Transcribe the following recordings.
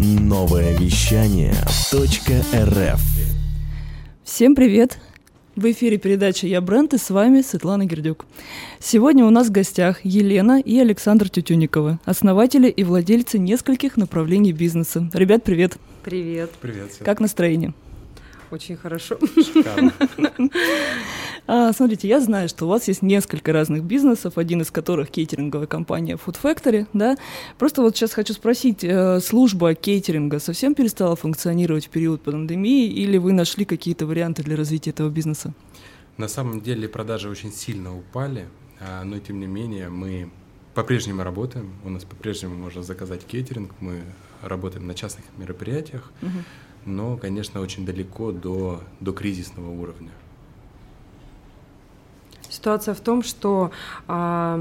Новое вещание .рф Всем привет! В эфире передача «Я бренд» и с вами Светлана Гердюк. Сегодня у нас в гостях Елена и Александр Тютюниковы, основатели и владельцы нескольких направлений бизнеса. Ребят, привет! Привет. Привет. Свет. Как настроение? Очень хорошо. Шикарно. А, смотрите, я знаю, что у вас есть несколько разных бизнесов, один из которых кейтеринговая компания Food Factory, да? Просто вот сейчас хочу спросить, э, служба кейтеринга совсем перестала функционировать в период пандемии или вы нашли какие-то варианты для развития этого бизнеса? На самом деле продажи очень сильно упали, а, но тем не менее мы по-прежнему работаем. У нас по-прежнему можно заказать кейтеринг, мы работаем на частных мероприятиях, Мгм. Но, конечно, очень далеко до, до кризисного уровня. Ситуация в том, что а,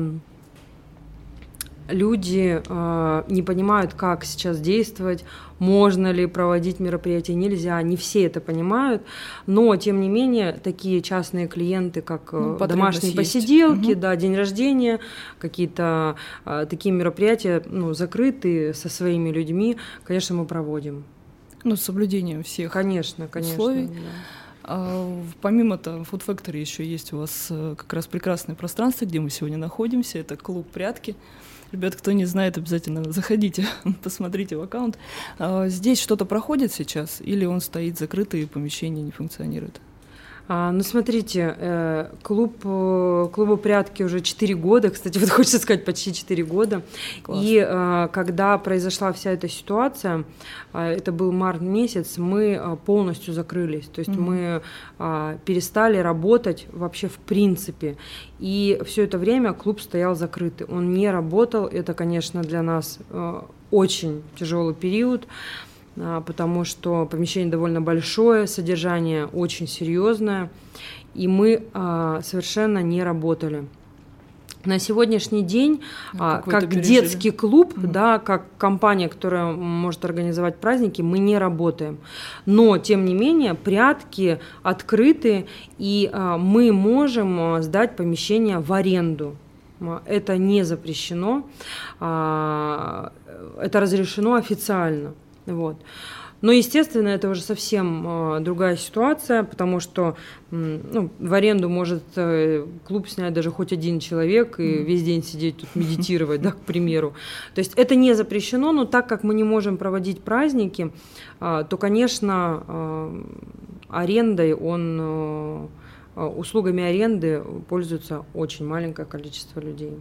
люди а, не понимают, как сейчас действовать, можно ли проводить мероприятия, нельзя. Не все это понимают, но тем не менее такие частные клиенты, как Ну, э, домашние есть. посиделки, Мгм. да, день рождения, какие-то а, такие мероприятия, ну, закрытые со своими людьми, конечно, мы проводим. Ну, с соблюдением всех Конечно, конечно. Условий. да. А, помимо того, Food Factory еще есть у вас э, как раз прекрасное пространство, где мы сегодня находимся. Это клуб прятки. Ребят, кто не знает, обязательно заходите, посмотрите в аккаунт. А, здесь что-то проходит сейчас или он стоит закрытый и помещение не функционирует? А, ну, смотрите, э, клуб, э, клубу прятки уже 4 года, кстати, вот хочется сказать, почти 4 года. Класс. И э, когда произошла вся эта ситуация, это был март месяц, мы полностью закрылись. То есть Мгм. мы перестали работать вообще в принципе. И все это время клуб стоял закрытый. Он не работал. Это, конечно, для нас э, очень тяжелый период а, потому что помещение довольно большое, содержание очень серьезное, и мы а, совершенно не работали. На сегодняшний день, а, как пережили? детский клуб, Мгм. да, как компания, которая может организовать праздники, мы не работаем. Но, тем не менее, прятки открыты, и а, мы можем а, сдать помещение в аренду. А, Это не запрещено, а, это разрешено официально. Вот. Но, естественно, это уже совсем а, другая ситуация, потому что ну, в аренду может э, клуб снять даже хоть один человек и Мгм. весь день сидеть тут медитировать, да, к примеру. То есть это не запрещено, но так как мы не можем проводить праздники, а, то, конечно, арендой он, э, услугами аренды пользуется очень маленькое количество людей.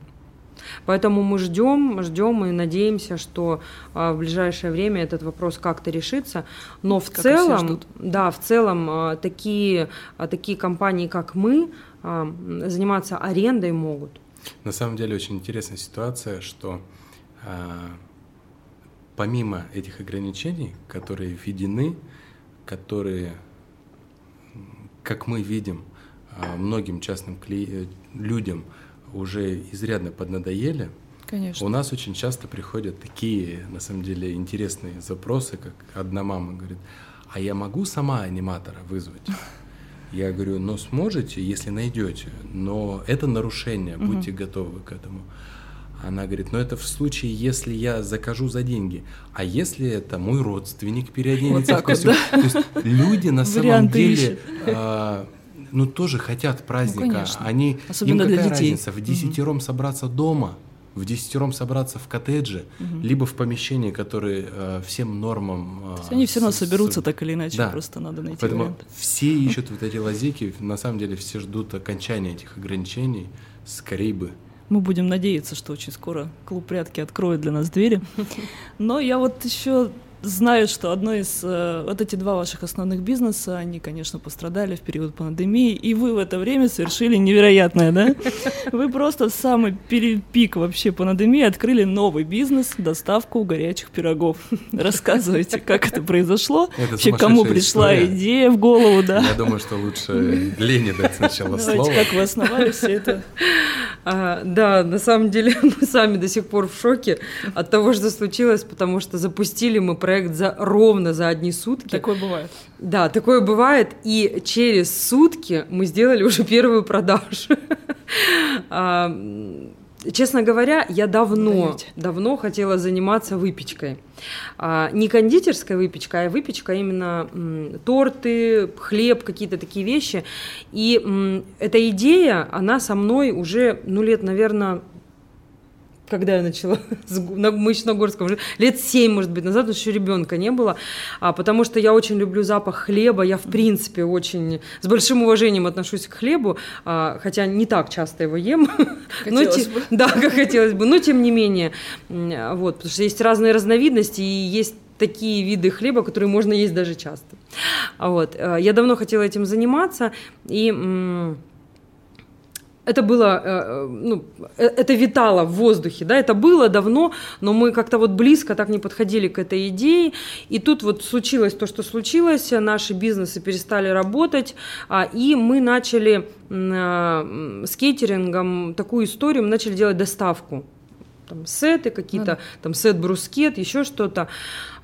Поэтому мы ждем, ждем и надеемся, что а, в ближайшее время этот вопрос как-то решится. Но в Как целом, да, в целом а, такие, а, такие компании, как мы, заниматься арендой могут. На самом деле очень интересная ситуация, что помимо этих ограничений, которые введены, которые, как мы видим, многим частным кли- э, людям уже изрядно поднадоели, Конечно. у нас очень часто приходят такие, на самом деле, интересные запросы, как одна мама говорит, а я могу сама аниматора вызвать? Я говорю, ну сможете, если найдете, но это нарушение, будьте готовы к этому. Она говорит, ну это в случае, если я закажу за деньги, а если это мой родственник переоденется Вот в так вот, костюм. То есть люди на самом деле, а, ну тоже хотят праздника. конечно. Они, Особенно им для какая детей. разница, в десятером собраться дома, в десятером собраться в коттедже, Мгм. либо в помещении, которые э, всем нормам... э, То есть они все равно соберутся с- так или иначе, Да. просто надо найти Поэтому вариант. все ищут вот эти лазейки, на самом деле все ждут окончания этих ограничений, скорее бы. Мы будем надеяться, что очень скоро клуб прятки откроет для нас двери. Но я вот еще знаю, что одно из... э, Вот эти два ваших основных бизнеса, они, конечно, пострадали в период пандемии, и вы в это время совершили невероятное, да? Вы просто в самый перепик вообще пандемии открыли новый бизнес — доставку горячих пирогов. Рассказывайте, как это произошло, Это вообще кому пришла история. идея в голову, да? Я думаю, что лучше Лене дать сначала Давайте, слово. как вы основали все это? А, да, на самом деле мы сами до сих пор в шоке от того, что случилось, потому что запустили мы проект за, ровно за одни сутки. Такое бывает. Да, такое бывает. И через сутки мы сделали уже первую продажу. А, честно говоря, я давно, Даете. давно хотела заниматься выпечкой. А, не кондитерской выпечкой, а выпечка именно м, торты, хлеб, какие-то такие вещи. И м, эта идея, она со мной уже, ну, лет, наверное, когда я начала на Мычногорском, уже лет семь, может быть, назад, еще ребенка не было, а, потому что я очень люблю запах хлеба, я, в принципе, очень с большим уважением отношусь к хлебу, а, хотя не так часто его ем. Но Хотелось те- бы. Да, как хотелось бы, но тем не менее, вот, потому что есть разные разновидности, и есть такие виды хлеба, которые можно есть даже часто. А Вот. э, Я давно хотела этим заниматься, и это было, э, э, ну, э, это витало в воздухе, да, это было давно, но мы как-то вот близко так не подходили к этой идее, и тут вот случилось то, что случилось, наши бизнесы перестали работать, а, и мы начали м, с кейтерингом такую историю, мы начали делать доставку. Там сеты какие-то, там сет брускет, еще что-то.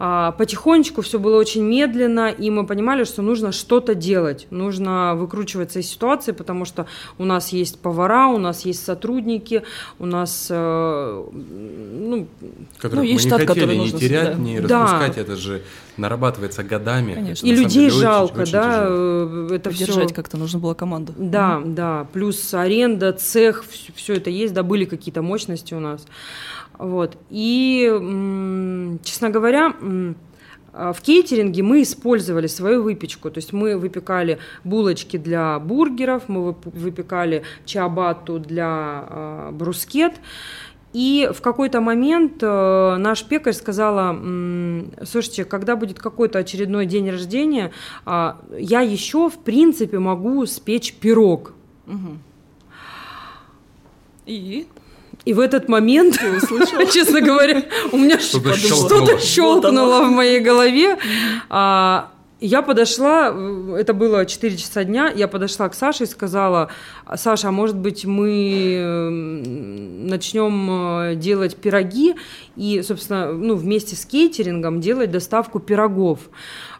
А, потихонечку все было очень медленно, и мы понимали, что нужно что-то делать, нужно выкручиваться из ситуации, потому что у нас есть повара, у нас есть сотрудники, у нас, э, ну, Которых есть мы штат, не хотели не нужно, терять, да. не Да. распускать, это же нарабатывается годами. Конечно. И людей деле очень- жалко, очень да, тяжело. э, это все. Поддержать как-то нужно было команду. Да, да, плюс аренда, цех, все это есть, да, были какие-то мощности у нас. Вот. И, честно говоря, а, в кейтеринге мы использовали свою выпечку, то есть мы выпекали булочки для бургеров, мы вып- выпекали чиабатту для а, брускет, и в какой-то момент э, наш пекарь сказала, слушайте, когда будет какой-то очередной день рождения, а, я еще, в принципе, могу спечь пирог. Мгм. И И в этот момент, честно говоря, у меня Что-то щелкнуло. щелкнуло в моей голове. А, Я подошла, э, это было 4 часа дня, я подошла к Саше и сказала, «А, Саша, а может быть мы м, начнем э, делать пироги и, собственно, ну, вместе с кейтерингом делать доставку пирогов.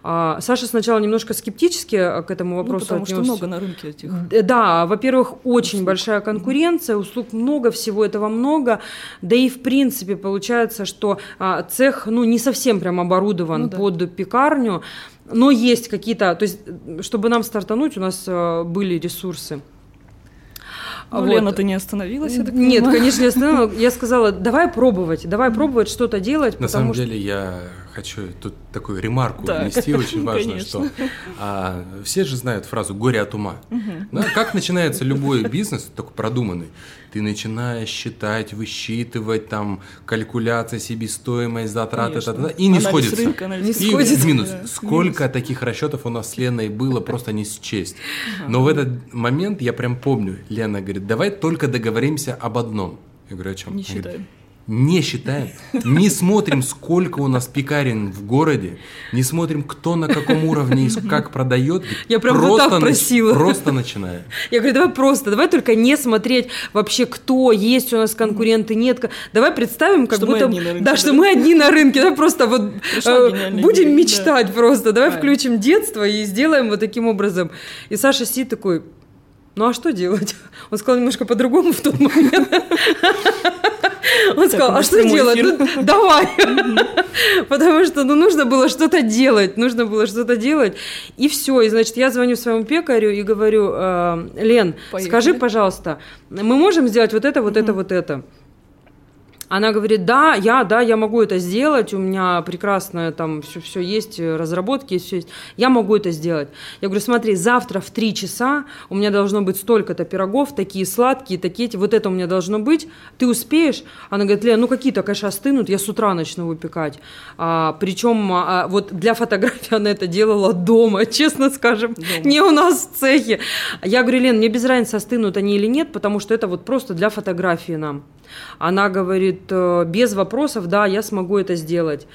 А, Саша сначала немножко скептически э, к этому ну, вопросу потому что отнесся. много на рынке этих. Да, во-первых, очень большая конкуренция, услуг много, всего этого много, да и в принципе получается, что а, цех, ну, не совсем прям оборудован Ну да. под пекарню, но есть какие-то, то есть, чтобы нам стартануть, у нас э, были ресурсы. Ну, Вот. Лена, ты не остановилась, я так Нет, понимаю? конечно, я остановила. Я сказала, давай пробовать, давай пробовать что-то делать, На потому самом что... деле я хочу тут такую ремарку Так. внести, очень важно, что а, все же знают фразу «горе от ума». Да, как начинается любой бизнес, только продуманный? Ты начинаешь считать, высчитывать, там, калькуляция, себестоимость, затраты, Конечно. та-та-та, и не Анализ сходится. рынка, анализ Не И сходится. минус. Да. Сколько таких расчетов у нас с Леной было, просто не счесть. Но в этот момент я прям помню, Лена говорит, давай только договоримся об одном. Я говорю, о чем? Не считаем. Не считаем, не смотрим, сколько у нас пекарен в городе, не смотрим, кто на каком уровне и как продает. Я прям вот так просила. Просто начинаем. Я говорю, давай просто, давай только не смотреть вообще, кто есть у нас конкуренты, нет. Давай представим, как Что мы будто... одни на рынке, да, да? что мы одни на рынке. Давай просто вот э, будем идея, мечтать просто. Давай Правильно. включим детство и сделаем вот таким образом. И Саша сидит такой, ну а что делать? Он сказал немножко по-другому в тот момент. Он сказал, а что делать? Ну, давай. Потому что ну, нужно было что-то делать. Нужно было что-то делать. И все. И, значит, я звоню своему пекарю и говорю, «Э, Лен, Поехали. скажи, пожалуйста, мы можем сделать вот это, вот это, вот это? Она говорит, да, я, да, я могу это сделать, у меня прекрасное там все, все есть, э, разработки все есть, я могу это сделать. Я говорю, смотри, завтра в 3 часа у меня должно быть столько-то пирогов, такие сладкие, такие вот это у меня должно быть, ты успеешь? Она говорит, Лен, ну какие-то, конечно, остынут, я с утра начну выпекать. А, причем а, вот для фотографии она это делала дома, честно скажем, не у нас в цехе. Я говорю, Лен, мне без разницы, остынут они или нет, потому что это вот просто для фотографии нам. Она говорит, э, без вопросов, да, я смогу это сделать.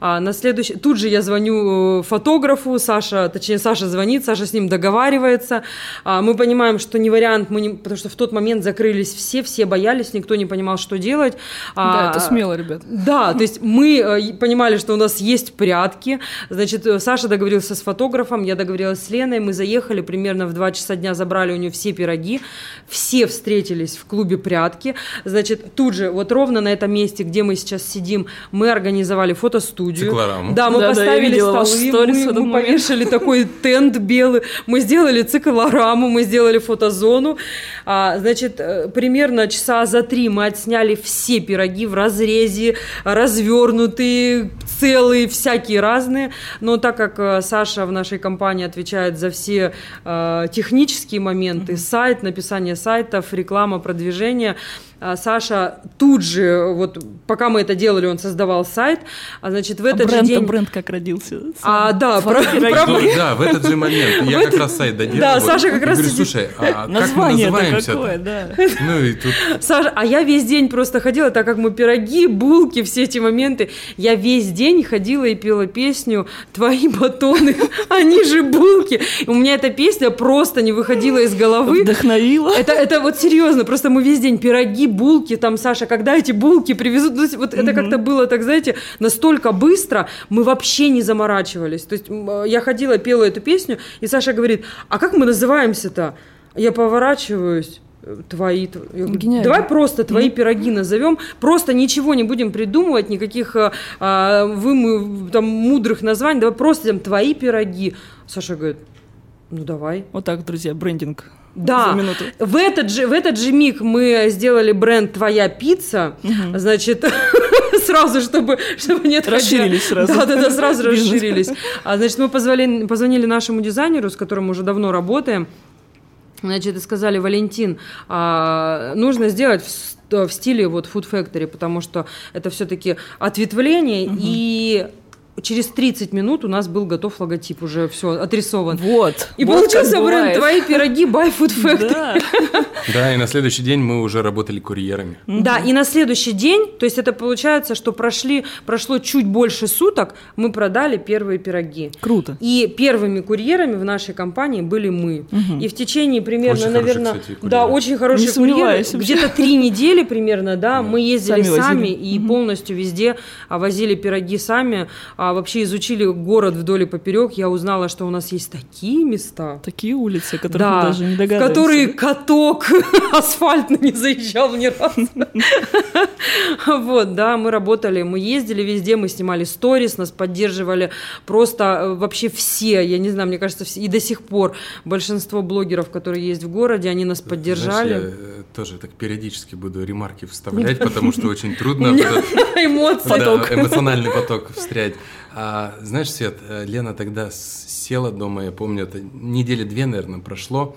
А на следующий... Тут же я звоню э, фотографу, Саша, точнее, Саша звонит, Саша с ним договаривается. А мы понимаем, что не вариант, мы не... потому что в тот момент закрылись все, все боялись, никто не понимал, что делать. Да, а, это смело, ребят. Да, то есть мы э, понимали, что у нас есть прятки. Значит, Саша договорился с фотографом, я договорилась с Леной, мы заехали примерно в 2 часа дня, забрали у нее все пироги, все встретились в клубе прятки. Значит, тут же, вот ровно на этом месте, где мы сейчас сидим, мы организовали фотостудию студию. Циклораму. Да, мы Да, да, поставили ваши столы, мы, мы повешали такой тент белый, мы сделали циклораму, мы сделали фотозону. А, значит, э, примерно часа за три мы отсняли все пироги в разрезе, развернутые, целые, всякие разные. Но так как э, Саша в нашей компании отвечает за все э, технические моменты, сайт, написание сайтов, реклама, продвижение, Саша тут же, вот пока мы это делали, он создавал сайт, а значит в А этот же бренд, день... бренд как родился? А, да, про, про- Ну, да, в этот же момент я В как этот- раз сайт доделал. Да, Саша как раз говорю, слушай, а как мы называемся? какое, да. Ну и тут Саша, а я весь день просто ходила, так как мы пироги, булки, все эти моменты, я весь день ходила и пела песню «Твои батоны, они же булки». И у меня эта песня просто не выходила из головы. Вдохновила. Это, это вот серьезно, просто мы весь день пироги, булки, там, Саша, когда эти булки привезут, Ну, то есть вот это как-то было, так знаете, настолько быстро, мы вообще не заморачивались. То есть э, я ходила, пела эту песню, и Саша говорит, а как мы называемся-то? Я поворачиваюсь, э, твои, Гениально. давай просто твои пироги назовем, просто ничего не будем придумывать, никаких а, а, вымы- там, мудрых названий, давай просто там твои пироги. Саша говорит, ну давай. Вот так, друзья, брендинг. Да, За минуту. в этот, же, в этот же миг мы сделали бренд «Твоя пицца», значит, сразу, чтобы, чтобы не отходя- Расширились сразу. Да, да, да, сразу расширились. А, значит, мы позвали, позвонили нашему дизайнеру, с которым уже давно работаем, Значит, и сказали, Валентин, а, нужно сделать в, в стиле вот Food Factory, потому что это все-таки ответвление, и через 30 минут у нас был готов логотип, уже все отрисован. Вот. И вот получился бренд. «Твои пироги by Food Factory». Да. Да, и на следующий день мы уже работали курьерами. Да, и на следующий день, то есть это получается, что прошли, прошло чуть больше суток, мы продали первые пироги. Круто. И первыми курьерами в нашей компании были мы. И в течение примерно, Очень хорошие, наверное, кстати, да, очень хорошие курьеры. Где-то три недели примерно, да, мы ездили Сами и полностью везде а, возили пироги сами, а вообще изучили город вдоль и поперек. Я узнала, что у нас есть такие места. Такие улицы, которые Да, мы даже не догадываемся. которые каток асфальтный не заезжал ни разу. Вот, да, мы работали, мы ездили везде, мы снимали сторис, нас поддерживали просто э, вообще все, я не знаю, мне кажется, и до сих пор большинство блогеров, которые есть в городе, они нас поддержали. Знаешь, я э, тоже так периодически буду ремарки вставлять, потому что очень трудно эмоциональный поток встрять. А, знаешь, Свет, э, Лена тогда села дома, я помню, это недели две, наверное, прошло,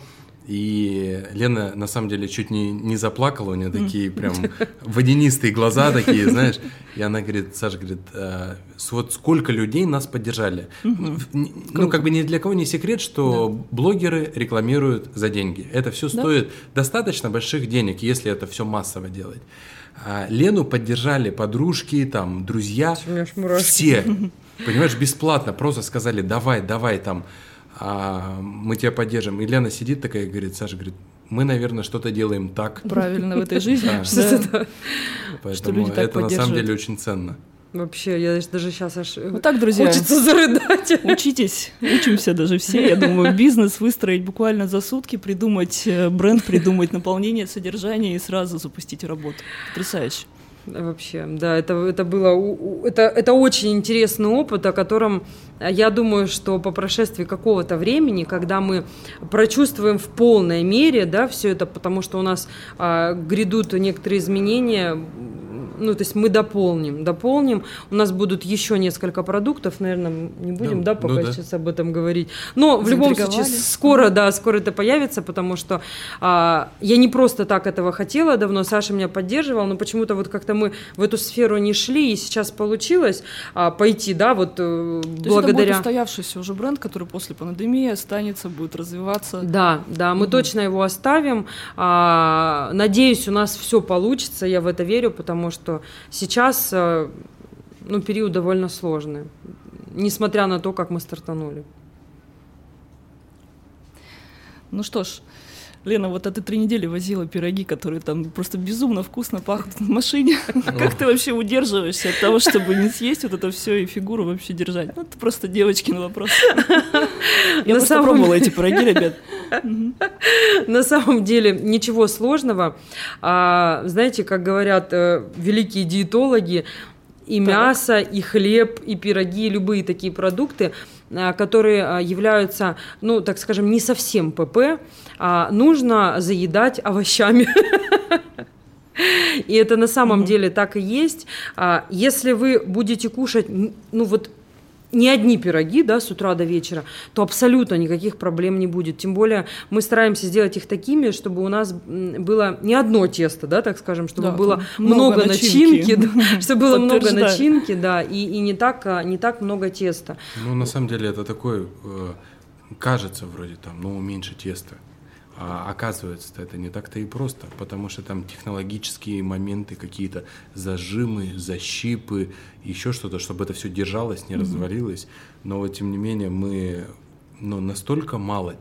и Лена, на самом деле, чуть не, не заплакала, у нее такие прям водянистые глаза такие, знаешь, и она говорит, Саша говорит, «А, вот сколько людей нас поддержали. В- н- Ну, как бы ни для кого не секрет, что блогеры рекламируют за деньги. Это все стоит достаточно больших денег, если это все массово делать. А Лену поддержали подружки, там, друзья, все, понимаешь, бесплатно, просто сказали, давай, давай, там, а, мы тебя поддержим. И Лена сидит такая и говорит, Саша, говорит, мы, наверное, что-то делаем так, Правильно в этой жизни. Поэтому это на самом деле очень ценно. Вообще, я даже сейчас аж э, Вот так, друзья. хочется зарыдать. Учитесь, учимся даже все. Я думаю, бизнес выстроить буквально за сутки, придумать э, бренд, придумать наполнение, содержание и сразу запустить работу. Потрясающе. Вообще, да, это, это было, это, это очень интересный опыт, о котором я думаю, что по прошествии какого-то времени, когда мы прочувствуем в полной мере, да, все это, потому что у нас а, грядут некоторые изменения, ну, то есть мы дополним, дополним, у нас будут еще несколько продуктов, наверное, не будем, Ну, да, ну пока да. сейчас об этом говорить, но в любом случае скоро, да, скоро это появится, потому что а, я не просто так этого хотела давно, Саша меня поддерживал, но почему-то вот как-то мы в эту сферу не шли, и сейчас получилось а, пойти, да, вот э, То есть это благодаря... будет устоявшийся уже бренд, который после пандемии останется, будет развиваться. Да, да, мы Мгм. точно его оставим. А, надеюсь, у нас все получится, я в это верю, потому что что сейчас э, ну, период довольно сложный, несмотря на то, как мы стартанули. Ну что ж, Лена, вот а ты три недели возила пироги, которые там просто безумно вкусно пахнут в машине. Как ты вообще удерживаешься от того, чтобы не съесть вот это все и фигуру вообще держать? Ну, это просто девочки на вопрос. Я просто пробовала эти пироги, ребят. На самом деле ничего сложного. А, знаете, как говорят э, великие диетологи, и мясо, и хлеб, и пироги, и любые такие продукты – которые э, являются, ну, так скажем, не совсем ПП, а нужно заедать овощами. И это на самом mm-hmm. деле так и есть. А, если вы будете кушать, ну вот не одни пироги, да, с утра до вечера, то абсолютно никаких проблем не будет. Тем более мы стараемся сделать их такими, чтобы у нас было не одно тесто, да, так скажем, чтобы да, было много, много начинки, да, чтобы было много начинки, да, и, и не, так, а, не так много теста. Ну, на самом деле это такой, э, кажется вроде там, ну, меньше теста. А оказывается, это не так-то и просто, потому что там технологические моменты, какие-то зажимы, защипы, еще что-то, чтобы это все держалось, не mm-hmm. развалилось. Но тем не менее мы ну, настолько мало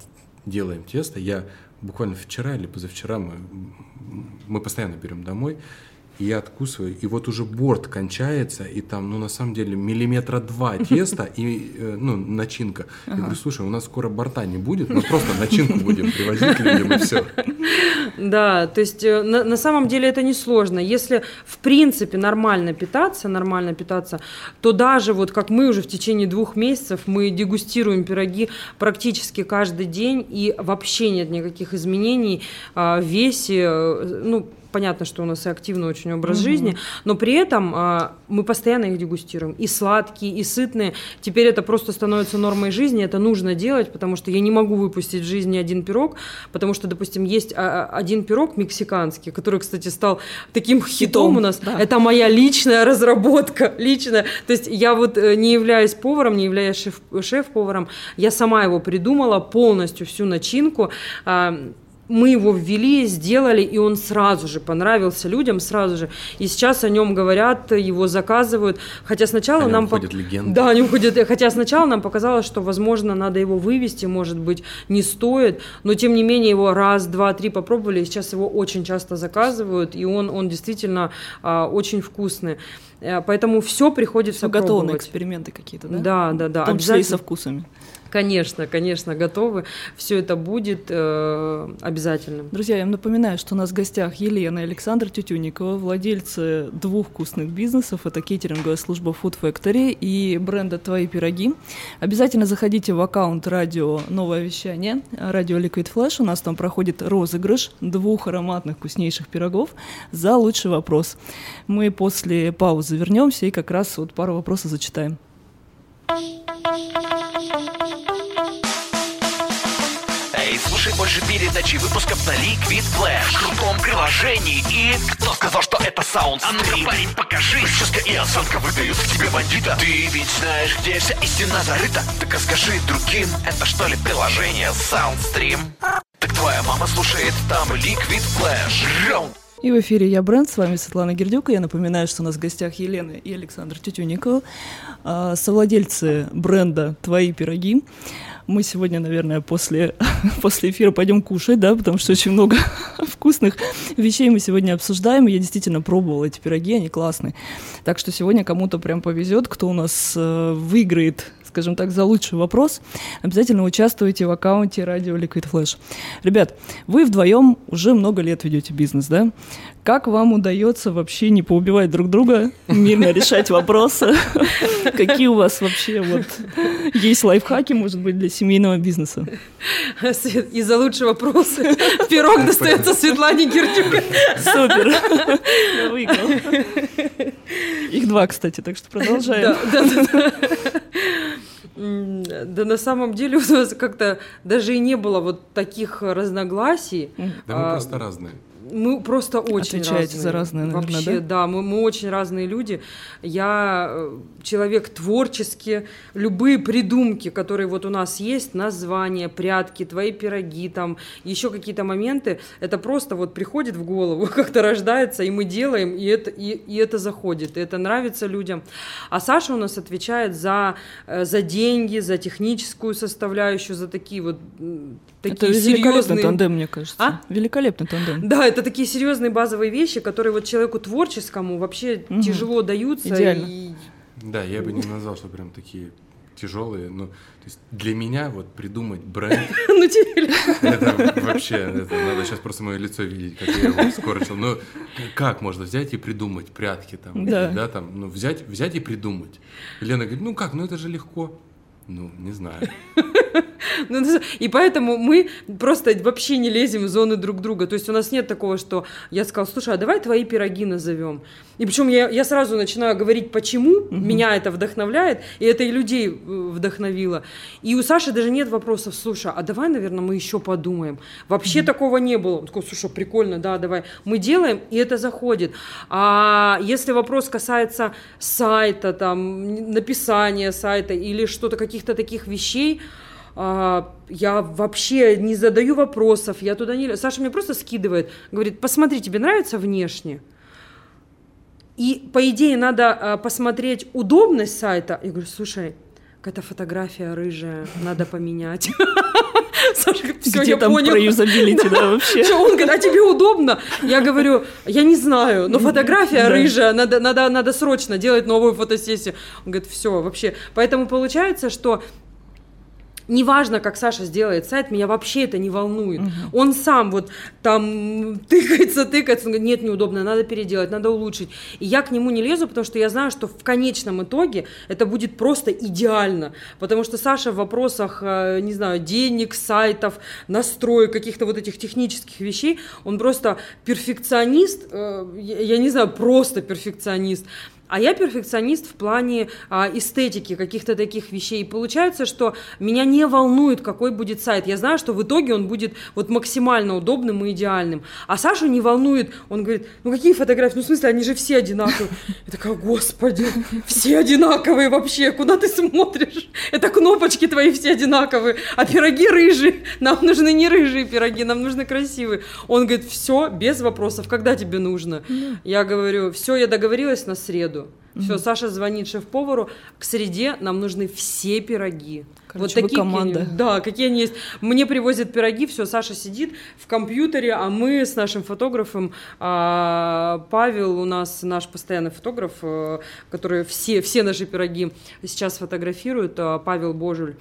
делаем теста. Я буквально вчера или позавчера мы, мы постоянно берем домой и я откусываю, и вот уже борт кончается, и там, ну, на самом деле, миллиметра два теста и, э, ну, начинка. Ага. Я говорю, слушай, у нас скоро борта не будет, мы просто начинку будем привозить людям, и все. Да, то есть э, на, на самом деле это несложно. Если, в принципе, нормально питаться, нормально питаться, то даже вот как мы уже в течение двух месяцев, мы дегустируем пироги практически каждый день, и вообще нет никаких изменений а, в весе, э, ну, понятно, что у нас и активный очень образ mm-hmm. жизни, но при этом а, мы постоянно их дегустируем. И сладкие, и сытные. Теперь это просто становится нормой жизни, это нужно делать, потому что я не могу выпустить в жизни один пирог, потому что, допустим, есть а, а один пирог мексиканский, который, кстати, стал таким хитом, хитом у нас. Да. Это моя личная разработка, личная. То есть я вот э, не являюсь поваром, не являюсь шеф- шеф-поваром, я сама его придумала полностью всю начинку. А, мы его ввели, сделали, и он сразу же понравился людям, сразу же. И сейчас о нем говорят, его заказывают. Хотя сначала о нам... Ходят легенды. Да, они уходят. Хотя сначала нам показалось, что, возможно, надо его вывести, может быть, не стоит. Но, тем не менее, его раз, два, три попробовали, и сейчас его очень часто заказывают, и он, он действительно а, очень вкусный. Э, поэтому все приходится готовы на эксперименты какие-то, да? Да, да, да. В том числе и со вкусами. Конечно, конечно, готовы. Все это будет э, обязательно. Друзья, я вам напоминаю, что у нас в гостях Елена и Александр Тютюникова, владельцы двух вкусных бизнесов. Это кейтеринговая служба Food Factory и бренда «Твои пироги». Обязательно заходите в аккаунт радио «Новое вещание», радио Liquid Flash. У нас там проходит розыгрыш двух ароматных вкуснейших пирогов за лучший вопрос. Мы после паузы вернемся и как раз вот пару вопросов зачитаем. Эй, слушай больше передачи выпусков на Liquid Flash. В крутом приложении. И... Кто сказал, что это саунд А ну парень, покажи. Прическа и осанка выдают к тебе бандита. Ты ведь знаешь, где вся истина зарыта. Так расскажи другим, это что ли приложение Soundstream? Так твоя мама слушает там Liquid Flash Раунд и в эфире «Я бренд», с вами Светлана Гердюка. Я напоминаю, что у нас в гостях Елена и Александр Тютюников, а, совладельцы бренда «Твои пироги». Мы сегодня, наверное, после, после эфира пойдем кушать, да, потому что очень много вкусных вещей мы сегодня обсуждаем. Я действительно пробовала эти пироги, они классные. Так что сегодня кому-то прям повезет, кто у нас э, выиграет скажем так, за лучший вопрос, обязательно участвуйте в аккаунте радио Liquid Flash. Ребят, вы вдвоем уже много лет ведете бизнес, да? Как вам удается вообще не поубивать друг друга, мирно решать вопросы? Какие у вас вообще вот есть лайфхаки, может быть, для семейного бизнеса? И за лучший вопрос пирог достается Светлане Гердюк. Супер. Их два, кстати, так что продолжаем. Да, да, да. Да на самом деле у нас как-то даже и не было вот таких разногласий. Да мы а, просто разные. Мы просто очень Отвечаете разные. за разные, наверное, Вообще, да? да, мы, мы очень разные люди. Я э, человек творческий. Любые придумки, которые вот у нас есть, названия, прятки, твои пироги, там еще какие-то моменты, это просто вот приходит в голову, как-то рождается, и мы делаем, и это, и, и это заходит, и это нравится людям. А Саша у нас отвечает за, э, за деньги, за техническую составляющую, за такие вот Это такие великолепный серьезные... тандем, мне кажется. А? Великолепный тандем. Да, это такие серьезные базовые вещи, которые вот человеку творческому вообще Мгм. тяжело даются. Идеально. и- Да, я бы не назвал, что прям такие тяжелые. Но то есть для меня вот придумать бренд Ну, тебе. Это вообще, это надо сейчас просто мое лицо видеть, как я его скорчил. Ну, как можно взять и придумать прятки там, Да. да, там, ну, взять, взять и придумать. Лена говорит, ну как, ну это же легко. Ну, не знаю. Ну, И поэтому мы просто вообще не лезем в зоны друг друга. То есть у нас нет такого, что я сказал, слушай, а давай твои пироги назовем. И причем я, я сразу начинаю говорить, почему меня это вдохновляет, и это и людей э, вдохновило. И у Саши даже нет вопросов, слушай, а давай, наверное, мы еще подумаем. Вообще такого не было. Он такой, слушай, прикольно, да, давай. Мы делаем, и это заходит. А если вопрос касается сайта, там, написания сайта или что-то, каких-то таких вещей, а, я вообще не задаю вопросов, я туда не... Саша мне просто скидывает, говорит, посмотри, тебе нравится внешне? И, по идее, надо а, посмотреть удобность сайта. Я говорю, слушай, какая-то фотография рыжая, надо поменять. Саша все, Где я там понял. про юзабилити, да, вообще? Чё, он говорит, а тебе удобно? Я говорю, я не знаю, но фотография Да. рыжая, надо, надо, надо срочно делать новую фотосессию. Он говорит, все, вообще. Поэтому получается, что Неважно, как Саша сделает сайт, меня вообще это не волнует. Он сам вот там тыкается, тыкается, он говорит, нет, неудобно, надо переделать, надо улучшить. И я к нему не лезу, потому что я знаю, что в конечном итоге это будет просто идеально. Потому что Саша в вопросах, э, не знаю, денег, сайтов, настроек, каких-то вот этих технических вещей, он просто перфекционист, э, я не знаю, просто перфекционист. А я перфекционист в плане а, эстетики каких-то таких вещей. И получается, что меня не волнует, какой будет сайт. Я знаю, что в итоге он будет вот максимально удобным и идеальным. А Сашу не волнует. Он говорит, ну какие фотографии? Ну в смысле, они же все одинаковые. Я такая, господи, все одинаковые вообще. Куда ты смотришь? Это кнопочки твои все одинаковые. А пироги рыжие. Нам нужны не рыжие пироги, нам нужны красивые. Он говорит, все, без вопросов. Когда тебе нужно? Я говорю, все, я договорилась на среду. Все, Саша звонит шеф-повару. К среде нам нужны все пироги. Короче, какие они- команда. да, какие они есть. Мне привозят пироги, все, Саша сидит в компьютере, а мы с нашим фотографом, а, Павел у нас наш постоянный фотограф, э, который все, все наши пироги сейчас фотографирует, а, Павел Божуль.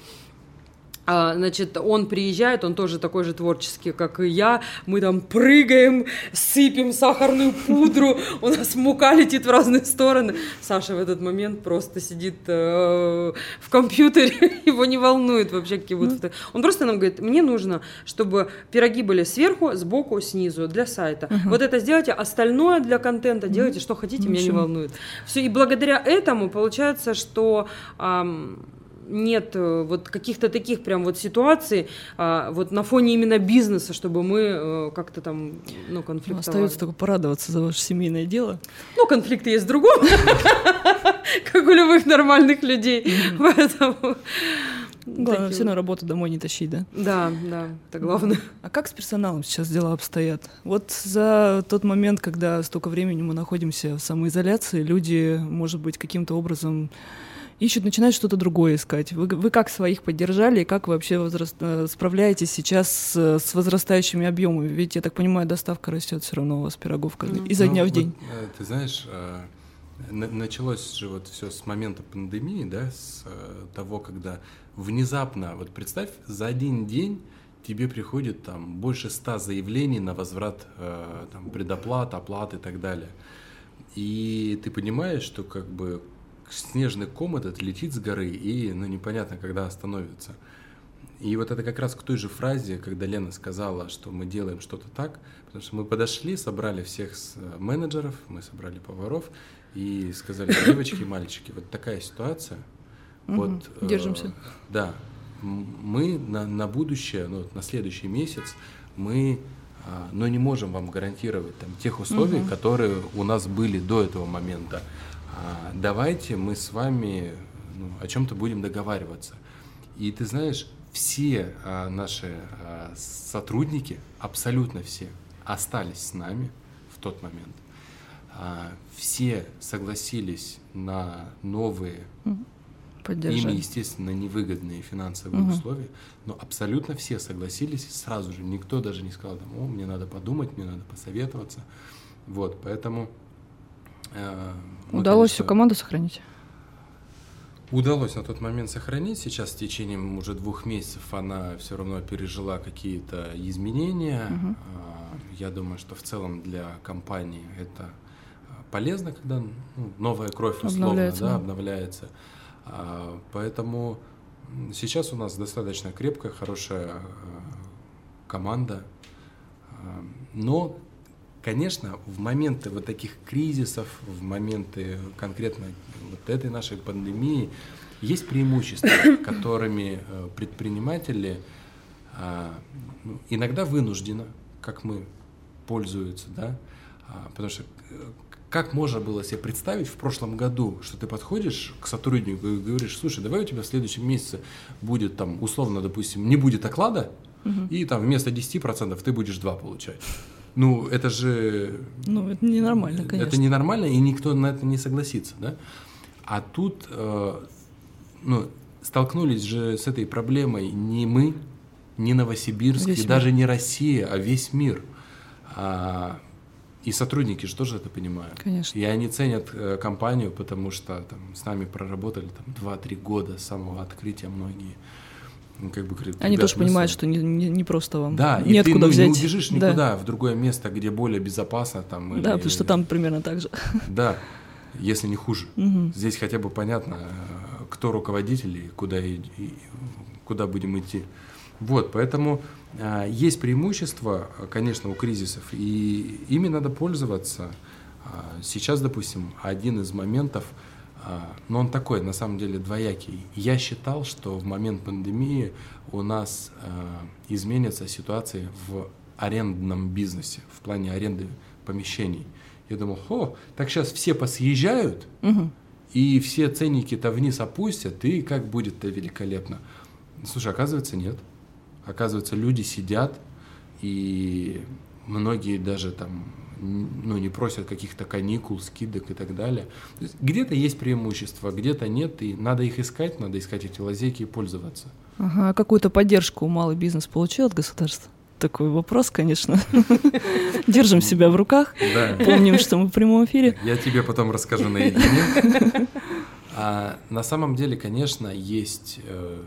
А, Значит, он приезжает, он тоже такой же творческий, как и я. Мы там прыгаем, сыпем сахарную пудру, у нас мука летит в разные стороны. Саша в этот момент просто сидит э, в компьютере, его не волнует вообще какие вот фото- Он просто нам говорит, мне нужно, чтобы пироги были сверху, сбоку, снизу для сайта. Вот это сделайте, остальное для контента делайте, что хотите, меня не волнует. Все, и благодаря этому получается, что нет э, вот каких-то таких прям вот ситуаций а, вот на фоне именно бизнеса, чтобы мы э, как-то там, ну, Ну, конфликтовали. Остается только порадоваться за ваше семейное дело. Ну, конфликты есть в другом, как у любых нормальных людей. Поэтому... Главное, такие все на работу домой не тащить, да? Да, да, это главное. А как с персоналом сейчас дела обстоят? Вот за тот момент, когда столько времени мы находимся в самоизоляции, люди, может быть, каким-то образом ищут, начинают что-то другое искать. Вы, вы как своих поддержали и как вы вообще возраст- э, справляетесь сейчас с, с возрастающими объемами? Ведь, я так понимаю, доставка растет все равно у вас пирогов каждый- изо Ну, дня в вот, день. э, ты знаешь, э, на- началось же вот все с момента пандемии, да, с того, когда внезапно, вот представь, за один день тебе приходит там больше ста заявлений на возврат там, предоплат, оплат и так далее. И ты понимаешь, что как бы снежный ком этот летит с горы и ну, непонятно, когда остановится. И вот это как раз к той же фразе, когда Лена сказала, что мы делаем что-то так, потому что мы подошли, собрали всех с э, менеджеров, мы собрали поваров и сказали, девочки и мальчики, вот такая ситуация. Вот, э, Держимся. Да. М- Мы на, на будущее, ну, на следующий месяц, мы а, но не можем вам гарантировать там, тех условий, Мгм. которые у нас были до этого момента. А, Давайте мы с вами ну, о чем-то будем договариваться. И ты знаешь, все а, наши а, сотрудники, абсолютно все, остались с нами в тот момент. А, Все согласились на новые им, Поддержать. естественно, невыгодные финансовые Мгм. условия, но абсолютно все согласились сразу же. Никто даже не сказал, там, о, мне надо подумать, мне надо посоветоваться. Вот, поэтому... э, мы, Удалось конечно, всю команду сохранить? Удалось на тот момент сохранить. Сейчас в течение уже двух месяцев она все равно пережила какие-то изменения. А, Я думаю, что в целом для компании это а, полезно, когда ну, новая кровь условно Обновляется, да, обновляется. А, Поэтому сейчас у нас достаточно крепкая, хорошая команда. Но, конечно, в моменты вот таких кризисов, в моменты конкретно вот этой нашей пандемии, есть преимущества, которыми э, предприниматели а, ну, иногда вынужденно, как мы, пользуются, да, А, потому что э, как можно было себе представить в прошлом году, что ты подходишь к сотруднику и говоришь, слушай, давай у тебя в следующем месяце будет там, условно, допустим, не будет оклада, Мгм. и там вместо 10% ты будешь 2 получать. Ну, это же... Ну, это ненормально, конечно. Это ненормально, и никто на это не согласится, да? А тут, э, ну, столкнулись же с этой проблемой не мы, не Новосибирск, Весь и мир. даже не Россия, а весь мир. А, и сотрудники же тоже это понимают. Конечно. И они ценят э, компанию, потому что там, с нами проработали там 2-3 года с самого открытия многие. Ну, как бы, говорят, Они «Ребят, тоже понимают, вами». что не, не, не просто вам. Да, и ты ну, взять. не убежишь Да. никуда в другое место, где более безопасно. Там, Да, или- потому что там примерно так же. Да, если не хуже. Мгм. Здесь хотя бы понятно, кто руководитель и куда, и- и куда будем идти. Вот, поэтому а, есть преимущества, э, конечно, у кризисов, и ими надо пользоваться. А, Сейчас, допустим, один из моментов, но он такой, на самом деле, двоякий. Я считал, что в момент пандемии у нас а, изменится ситуация в арендном бизнесе, в плане аренды помещений. Я думал, о, так сейчас все посъезжают, Мгм. и все ценники-то вниз опустят, и как будет-то великолепно. Слушай, оказывается, нет. Оказывается, люди сидят, и многие даже там ну, не просят каких-то каникул, скидок и так далее. Где-то есть преимущества, где-то нет, и надо их искать, надо искать эти лазейки и пользоваться. Ага, а какую-то поддержку малый бизнес получил от государства? Такой вопрос, конечно. Держим себя в руках. Помним, что мы в прямом эфире. Я тебе потом расскажу наедине. А на самом деле, конечно, есть э,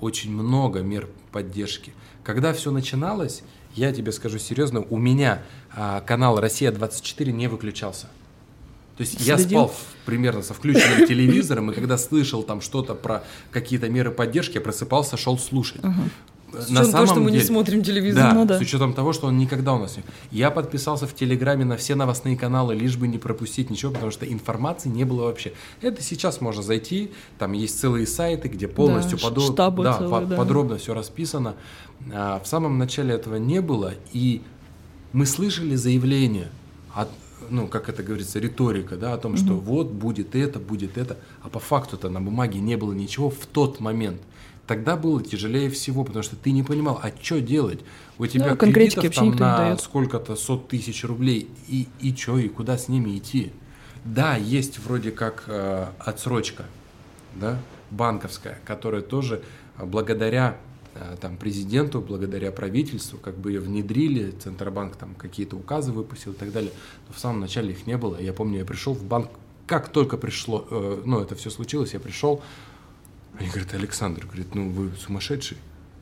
очень много мер поддержки. Когда все начиналось, я тебе скажу серьезно, у меня а, канал Россия-24 не выключался. То есть я Следил? спал примерно со включенным телевизором, и когда слышал там что-то про какие-то меры поддержки, я просыпался, шел слушать. Ага. С учетом того, что мы не смотрим телевизор. Да, Ну да. с учетом того, что он никогда у нас не... Я подписался в Телеграме на все новостные каналы, лишь бы не пропустить ничего, потому что информации не было вообще. Это сейчас можно зайти, там есть целые сайты, где полностью ш- подо- штабы да, целые, по- да. подробно все расписано. А, в самом начале этого не было, и мы слышали заявление от ну, как это говорится, риторика, да, о том, что вот будет это, будет это, а по факту-то на бумаге не было ничего в тот момент. Тогда было тяжелее всего, потому что ты не понимал, а что делать? У тебя конкретики кредитов там на сколько-то сот тысяч рублей, и, и что, и куда с ними идти? Да, есть вроде как э, отсрочка, да, банковская, которая тоже э, благодаря э, там, президенту, благодаря правительству, как бы ее внедрили, Центробанк там какие-то указы выпустил и так далее. Но в самом начале их не было. Я помню, я пришел в банк, как только пришло, э, ну, это все случилось, я пришел, они говорят, Александр, говорит, ну вы сумасшедший.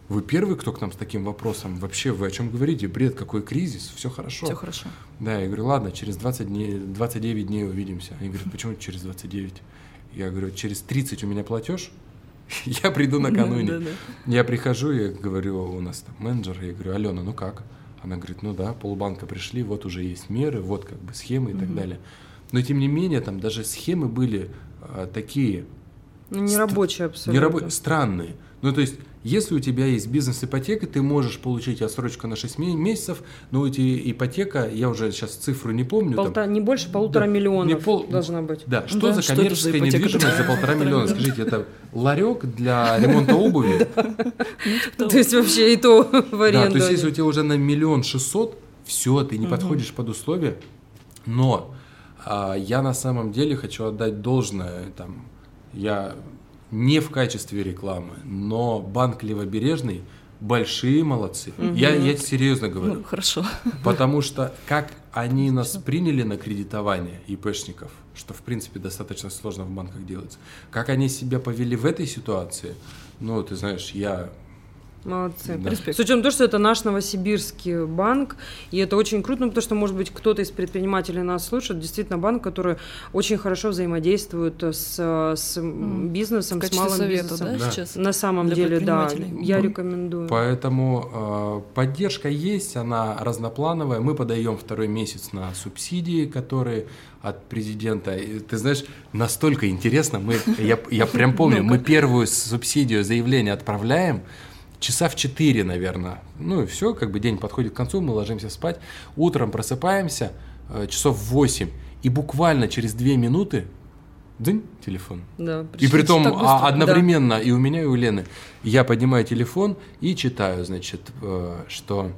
Вы первый, кто к нам с таким вопросом? Вообще, вы о чем говорите? Бред, какой кризис? Все хорошо. Все хорошо. Да, я говорю, ладно, через 20 дней, 29 дней увидимся. Они говорят, почему через 29? Я говорю, через 30 у меня платеж, я приду накануне. Да, да, да. Я прихожу, я говорю, у нас там менеджер, я говорю, Алена, ну как? Она говорит, ну да, полбанка пришли, вот уже есть меры, вот как бы схемы и так далее. Но тем не менее, там даже схемы были а, такие, Ну, не рабочие абсолютно. Не рабо- странные. Ну, то есть, если у тебя есть бизнес-ипотека, ты можешь получить отсрочку на 6 ме- месяцев, но у тебя ипотека, я уже сейчас цифру не помню. там- Полта- Не больше полутора Да, миллионов не пол- должна быть. Да, что Да, за что коммерческая ипотека недвижимость за полтора миллиона? Скажите, это ларек для ремонта обуви? То есть вообще и то в аренду. то есть если у тебя уже на миллион шестьсот, все, ты не подходишь под условия. Но а, я на самом деле хочу отдать должное, там, я не в качестве рекламы, но банк Левобережный большие молодцы. Я, я серьезно говорю. Ну, хорошо. Потому что как они нас приняли на кредитование ИПшников, что в принципе достаточно сложно в банках делается, как они себя повели в этой ситуации, ну, ты знаешь, я... Молодцы. Да. Респект. С учетом того, что это наш новосибирский банк, и это очень круто, ну, потому что, может быть, кто-то из предпринимателей нас слушает, действительно банк, который очень хорошо взаимодействует с, с бизнесом, В с малым совета, бизнесом. да, Да. сейчас? На самом Для деле, да, я рекомендую. Поэтому э, поддержка есть, она разноплановая. Мы подаем второй месяц на субсидии, которые от президента. И ты знаешь, настолько интересно, мы, я, я прям помню, мы первую субсидию заявление отправляем, часа в 4, наверное. Ну и все, как бы день подходит к концу, мы ложимся спать. Утром просыпаемся, э, часов в 8, и буквально через 2 минуты, дынь, телефон. Да, И при том а, одновременно и у меня, и у Лены. Я поднимаю телефон и читаю, значит, э, что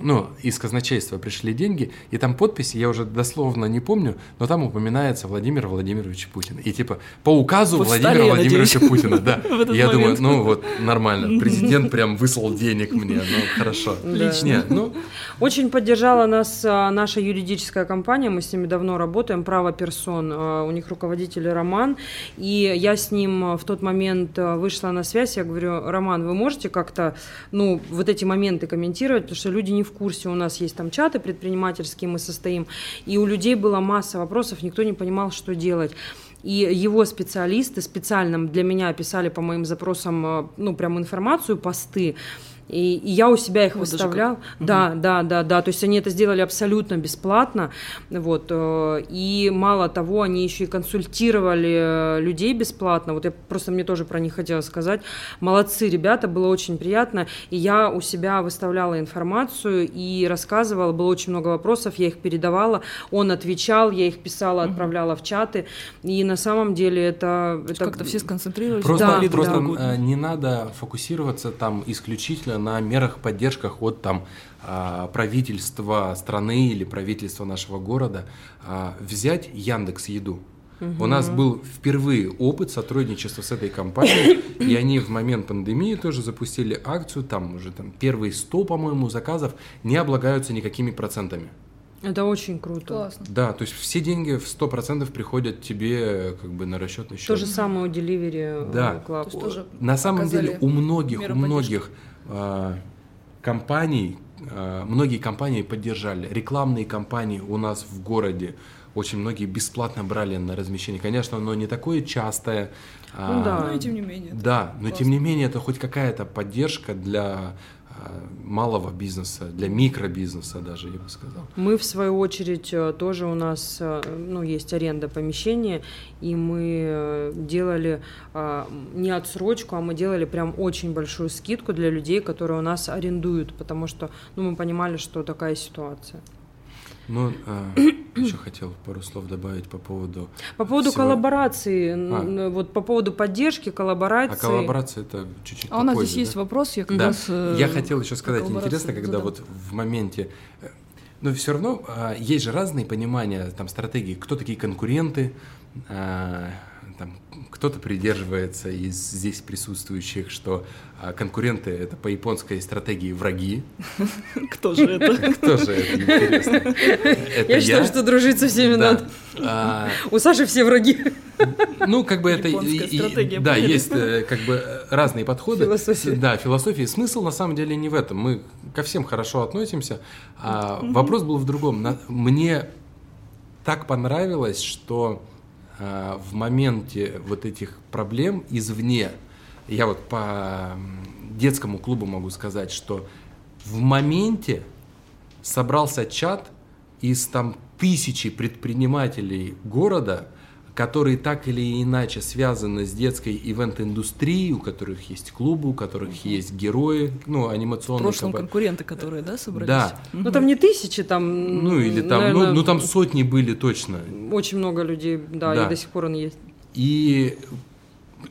ну, из казначейства пришли деньги, и там подписи, я уже дословно не помню, но там упоминается Владимир Владимирович Путин. И типа по указу Вы Владимира Владимировича Путина, да. Я думаю, ну вот нормально, президент прям выслал денег мне, ну хорошо. Нет, ну, Очень поддержала нас а, наша юридическая компания, мы с ними давно работаем, право персон, а, у них руководитель Роман, и я с ним в тот момент а, вышла на связь, я говорю, Роман, вы можете как-то, ну, вот эти моменты комментировать, потому что люди не в курсе, у нас есть там чаты предпринимательские, мы состоим, и у людей была масса вопросов, никто не понимал, что делать. И его специалисты специально для меня писали по моим запросам, а, ну, прям информацию, посты, и, и я у себя их Вот выставлял. Да, да, да, да. То есть они это сделали абсолютно бесплатно. Вот. э, И мало того, они еще и консультировали э, людей бесплатно. Вот я просто мне тоже про них хотела сказать. Молодцы ребята, было очень приятно. И я у себя выставляла информацию и рассказывала. Было очень много вопросов, я их передавала. Он отвечал, я их писала, отправляла в чаты. И на самом деле это... это... Как-то все сконцентрировались. Просто, Да, просто другу. э, не надо фокусироваться там исключительно на мерах поддержках от там а, правительства страны или правительства нашего города. А, Взять Яндекс Еду. У нас был впервые опыт сотрудничества с этой компанией, и они в момент пандемии тоже запустили акцию, там уже там первые 100, по-моему, заказов не облагаются никакими процентами. Это очень круто. Классно. Да, то есть все деньги в 100% приходят тебе как бы на расчетный счет. То же самое у Delivery Да. Club. То есть тоже На самом деле у многих, у многих а, компаний, а, многие компании поддержали. Рекламные кампании у нас в городе очень многие бесплатно брали на размещение. Конечно, оно не такое частое. а, Ну да. Ну и тем не менее. Да, но классно. тем не менее это хоть какая-то поддержка для а, малого бизнеса, для микробизнеса даже, я бы сказал. Мы, в свою очередь, э, тоже у нас э, ну, есть аренда помещения, и мы э, делали а, не отсрочку, а мы делали прям очень большую скидку для людей, которые у нас арендуют, потому что ну, мы понимали, что такая ситуация. Ну, еще хотел пару слов добавить по поводу... По поводу всего- коллаборации, н- вот по поводу поддержки, коллаборации. А коллаборация это чуть-чуть А у нас здесь есть да? вопрос, я как Да. раз... э, Я хотел еще сказать, интересно, когда задам. вот в моменте, э, но все равно а, есть же разные понимания там стратегии, кто такие конкуренты, а, там кто-то придерживается из здесь присутствующих, что а, конкуренты это по японской стратегии враги. Кто же это? Кто же это интересно? Это Я считаю, что дружить со всеми Да. надо. А, У Саши все враги. Ну, как бы это... и- Да, есть э, как бы э, разные подходы. Философия. Да, философии. Смысл на самом деле не в этом. Мы ко всем хорошо относимся. А Вопрос был в другом. Мне так понравилось, что в моменте вот этих проблем извне, я вот по детскому клубу могу сказать, что в моменте собрался чат из там тысячи предпринимателей города, которые так или иначе связаны с детской ивент-индустрией, у которых есть клубы, у которых есть герои, ну, В анимационные. прошлом компа- конкуренты, которые, да, собрались? Да. Мгм. Ну там не тысячи, там. Ну, или там, наверное, ну, ну, там сотни были точно. Очень много людей, да, Да. и до сих пор он есть. И,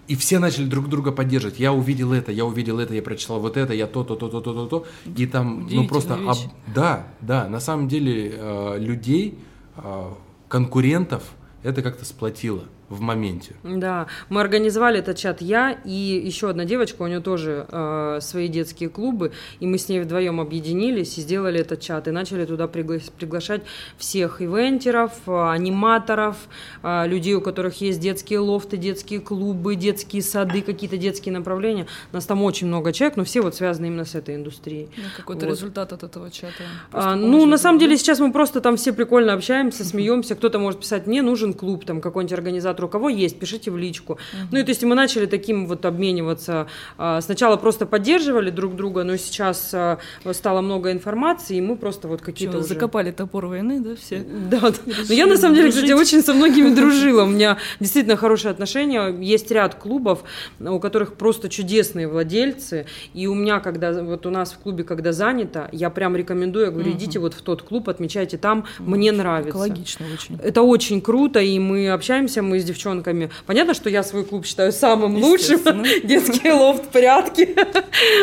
и все начали друг друга поддерживать. Я увидел это, я увидел это, я прочитал вот это, я то, то, то, то, то, то, то. И там, ну просто, об- да, да, на самом деле э, людей, э, конкурентов, это как-то сплотило в моменте. Да, мы организовали этот чат я и еще одна девочка, у нее тоже э, свои детские клубы, и мы с ней вдвоем объединились и сделали этот чат, и начали туда пригла- приглашать всех ивентеров, аниматоров, э, людей, у которых есть детские лофты, детские клубы, детские сады, какие-то детские направления. Нас там очень много человек, но все вот связаны именно с этой индустрией. Ну, какой-то Вот. результат от этого чата? А, ну, на самом деле, сейчас мы просто там все прикольно общаемся, смеемся. Кто-то может писать, мне нужен клуб, там какой-нибудь организатор, у кого есть, пишите в личку. Ну, и то есть мы начали таким вот обмениваться. А, Сначала просто поддерживали друг друга, но сейчас а, стало много информации, и мы просто вот какие-то Чё, уже... закопали топор войны, да, все? Да, да. Но я на самом деле, кстати, очень со многими дружила. У меня действительно хорошие отношения. Есть ряд клубов, у которых просто чудесные владельцы. И у меня, когда вот у нас в клубе, когда занято, я прям рекомендую, я говорю, идите вот в тот клуб, отмечайте там, мне нравится. Экологично очень. Это очень круто, и мы общаемся, мы с девчонками. Понятно, что я свой клуб считаю самым лучшим. Детский лофт порядки.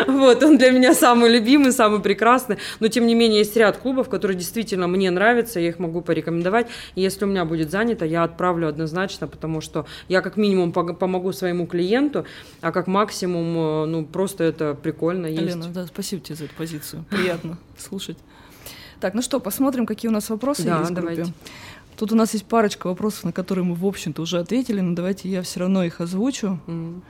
Вот, он для меня самый любимый, самый прекрасный. Но, тем не менее, есть ряд клубов, которые действительно мне нравятся, я их могу порекомендовать. И если у меня будет занято, я отправлю однозначно, потому что я как минимум помогу своему клиенту, а как максимум, э, ну, просто это прикольно есть. Лена, да, спасибо тебе за эту позицию. Приятно слушать. Так, ну что, посмотрим, какие у нас вопросы Да, есть в группе. давайте. Тут у нас есть парочка вопросов, на которые мы, в общем-то, уже ответили, но давайте я все равно их озвучу. М.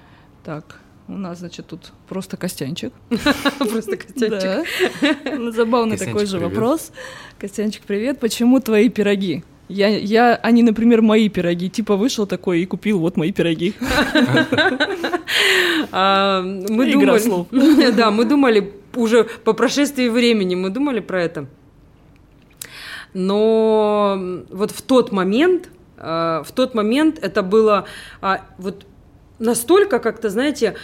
Так, у нас, значит, тут просто Костянчик. Просто. Да. Ну, Забавный Костянчик, такой же вопрос. Костянчик, привет. Почему твои пироги? Я, я, они, например, мои пироги. Типа вышел такой и купил вот мои пироги. А, мы думали, да, мы думали уже по прошествии времени, мы думали про это. Но вот в тот момент, а, в тот момент это было а, вот настолько как-то, знаете,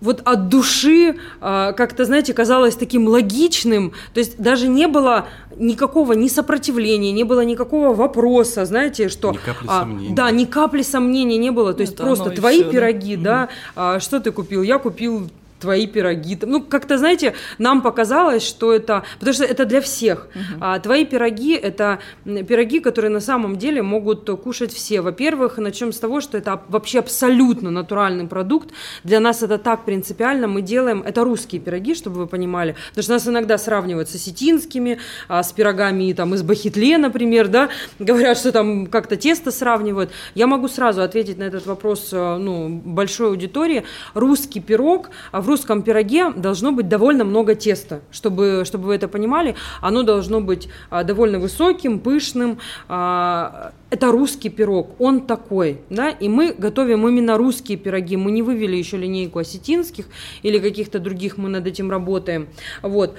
вот от души а, как-то, знаете, казалось таким логичным, то есть даже не было никакого ни сопротивления, не было никакого вопроса, знаете, что... Ни капли а, сомнений. Да, ни капли сомнения не было, то есть Это просто твои да. пироги, да, а, что ты купил? Я купил твои пироги. Ну, как-то, знаете, нам показалось, что это... Потому что это для всех. А твои пироги — это пироги, которые на самом деле могут кушать все. Во-первых, начнем с того, что это вообще абсолютно натуральный продукт. Для нас это так принципиально. Мы делаем... Это русские пироги, чтобы вы понимали. Потому что нас иногда сравнивают с осетинскими, а, с пирогами там, из Бахитле, например, да. Говорят, что там как-то тесто сравнивают. Я могу сразу ответить на этот вопрос э, ну, большой аудитории. Русский пирог, а в русском пироге должно быть довольно много теста, чтобы, чтобы вы это понимали. Оно должно быть а, довольно высоким, пышным. А, это русский пирог, он такой, да, и мы готовим именно русские пироги. Мы не вывели еще линейку осетинских или каких-то других, мы над этим работаем. Вот.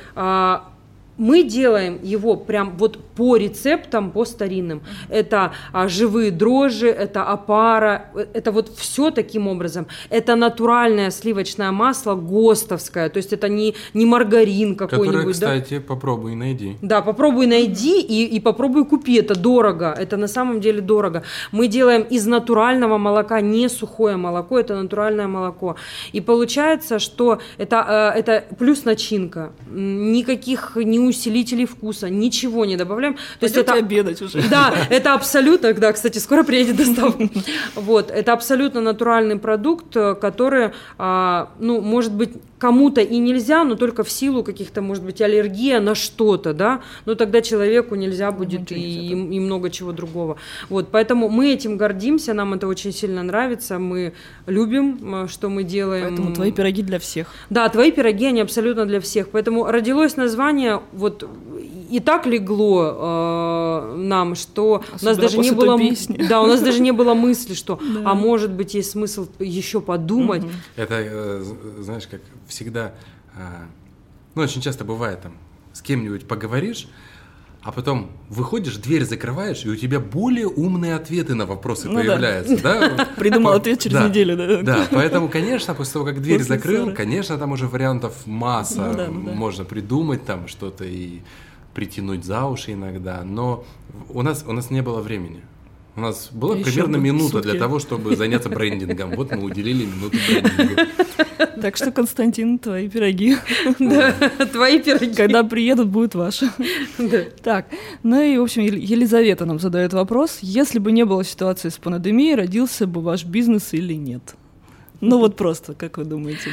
Мы делаем его прям вот по рецептам, по старинным. Это а, живые дрожжи, это опара, э, это вот все таким образом. Это натуральное сливочное масло ГОСТовское, то есть это не, не маргарин какой-нибудь. да? кстати, попробуй найди. Да, попробуй найди и, и попробуй купи. Это дорого. Это на самом деле дорого. Мы делаем из натурального молока, не сухое молоко, это натуральное молоко. И получается, что это, э, это плюс начинка. Никаких ни усилителей вкуса, ничего не добавляем. То есть это обедать уже. да, это абсолютно, да, кстати, скоро приедет доставка. Вот, это абсолютно натуральный продукт, э, который, а, ну, может быть, кому-то и нельзя, но только в силу каких-то, может быть, аллергия на что-то, да, но тогда человеку нельзя будет и, нельзя, и много чего другого. Вот, поэтому мы этим гордимся, нам это очень сильно нравится, мы любим, что мы делаем. Поэтому твои пироги для всех. Да, твои пироги, они абсолютно для всех. Поэтому родилось название, вот и так легло э, нам, что у нас Особенно даже не было, песни. да, у нас даже не было мысли, что, а может быть есть смысл еще подумать. Это, э, знаешь, как всегда, а, ну, очень часто бывает там, с кем-нибудь поговоришь, а потом выходишь, дверь закрываешь, и у тебя более умные ответы на вопросы Ну да. появляются, да? Придумал По- ответ через да. неделю, да. Да, поэтому, конечно, после того, как дверь После закрыл, ссоры. конечно, там уже вариантов масса, Ну да, ну да. можно придумать там что-то и притянуть за уши иногда, но у нас, у нас не было времени. У нас была Еще примерно минута сутки. для того, чтобы заняться брендингом. Вот мы уделили минуту брендингу. Так что, Константин, твои пироги. Да, твои пироги. Когда приедут, будут ваши. Так, ну и, в общем, Ел- Елизавета нам задает вопрос. Если бы не было ситуации с пандемией, родился бы ваш бизнес или нет? Ну вот просто, как вы думаете?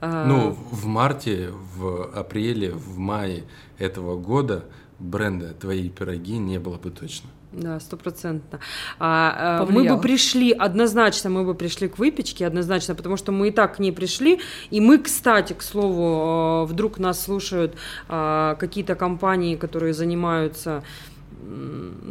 А, Ну, в марте, в апреле, в мае этого года бренда «Твои пироги» не было бы точно. Да, стопроцентно. А, а, мы бы пришли, однозначно мы бы пришли к выпечке, однозначно, потому что мы и так к ней пришли. И мы, кстати, к слову, э, вдруг нас слушают а, какие-то компании, которые занимаются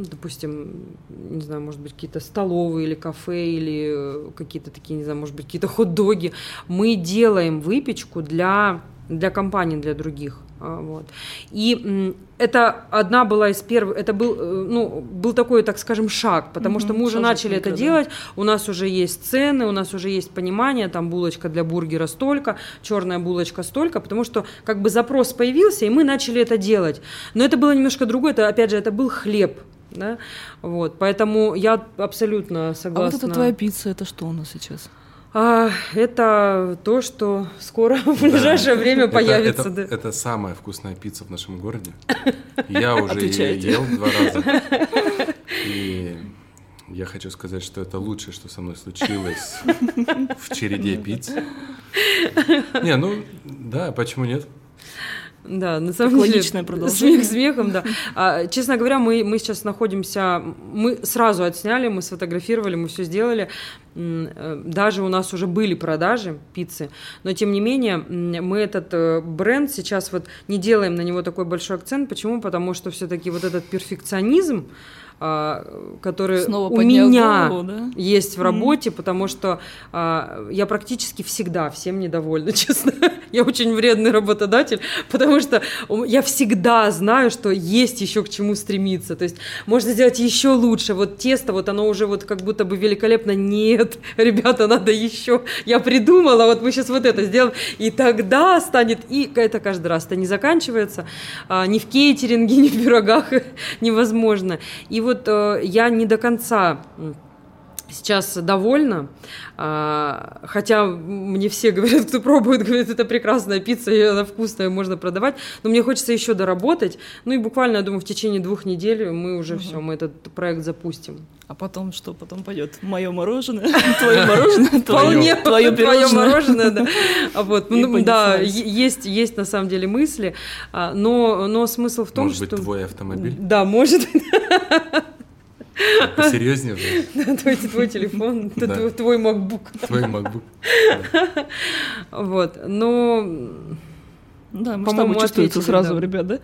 допустим, не знаю, может быть, какие-то столовые или кафе, или э, какие-то такие, не знаю, может быть, какие-то хот-доги. Мы делаем выпечку для, для компаний, для других. А, Вот. И это одна была из первых, это был, э, ну, был такой, так скажем, шаг, потому что Мгм, мы уже шажок начали это да. делать, у нас уже есть цены, у нас уже есть понимание, там булочка для бургера столько, черная булочка столько, потому что как бы запрос появился, и мы начали это делать. Но это было немножко другое, это, опять же, это был хлеб, да, вот, поэтому я абсолютно А согласна. вот эта твоя пицца, это что у нас сейчас? А, это то, что скоро в ближайшее время Это- появится. Это, да. это самая вкусная пицца в нашем городе. Я уже ее ел два раза. И я хочу сказать, что это лучшее, что со мной случилось в череде пиц. Не, ну да, почему нет? Да, на самом деле. личное продолжение. Смех смехом, да. А, честно говоря, мы, мы сейчас находимся, мы сразу отсняли, мы сфотографировали, мы все сделали. Э, Даже у нас уже были продажи пиццы, но тем не менее мы этот э, бренд сейчас вот не делаем на него такой большой акцент. Почему? Потому что все-таки вот этот перфекционизм, который Снова у меня голову, да? есть в работе, потому что а, я практически всегда всем недовольна, честно. Я очень вредный работодатель, потому что я всегда знаю, что есть еще к чему стремиться. То есть можно сделать еще лучше. Вот тесто, вот оно уже вот как будто бы великолепно. Нет, ребята, надо еще. Я придумала, вот мы сейчас вот это сделаем, и тогда станет. И это каждый раз. Это не заканчивается. А, ни в кейтеринге, ни в пирогах невозможно. И вот э, я не до конца сейчас довольна, А, хотя мне все говорят, кто пробует, говорят, это прекрасная пицца, и она вкусная, можно продавать, но мне хочется еще доработать, ну и буквально, я думаю, в течение двух недель мы уже все, мы этот проект запустим. А потом что? Потом пойдет мое мороженое, твое мороженое, Вполне твое твое пирожное. мороженое, да. А вот, ну, да, есть, есть на самом деле мысли, а, но, но смысл в том, Может быть, что... твой автомобиль? Да, может Посерьезнее уже. твой, твой телефон, Да. твой, твой MacBook. Твой MacBook. Вот, но Да, масштабы чувствуются ответили, сразу, да. ребят, да?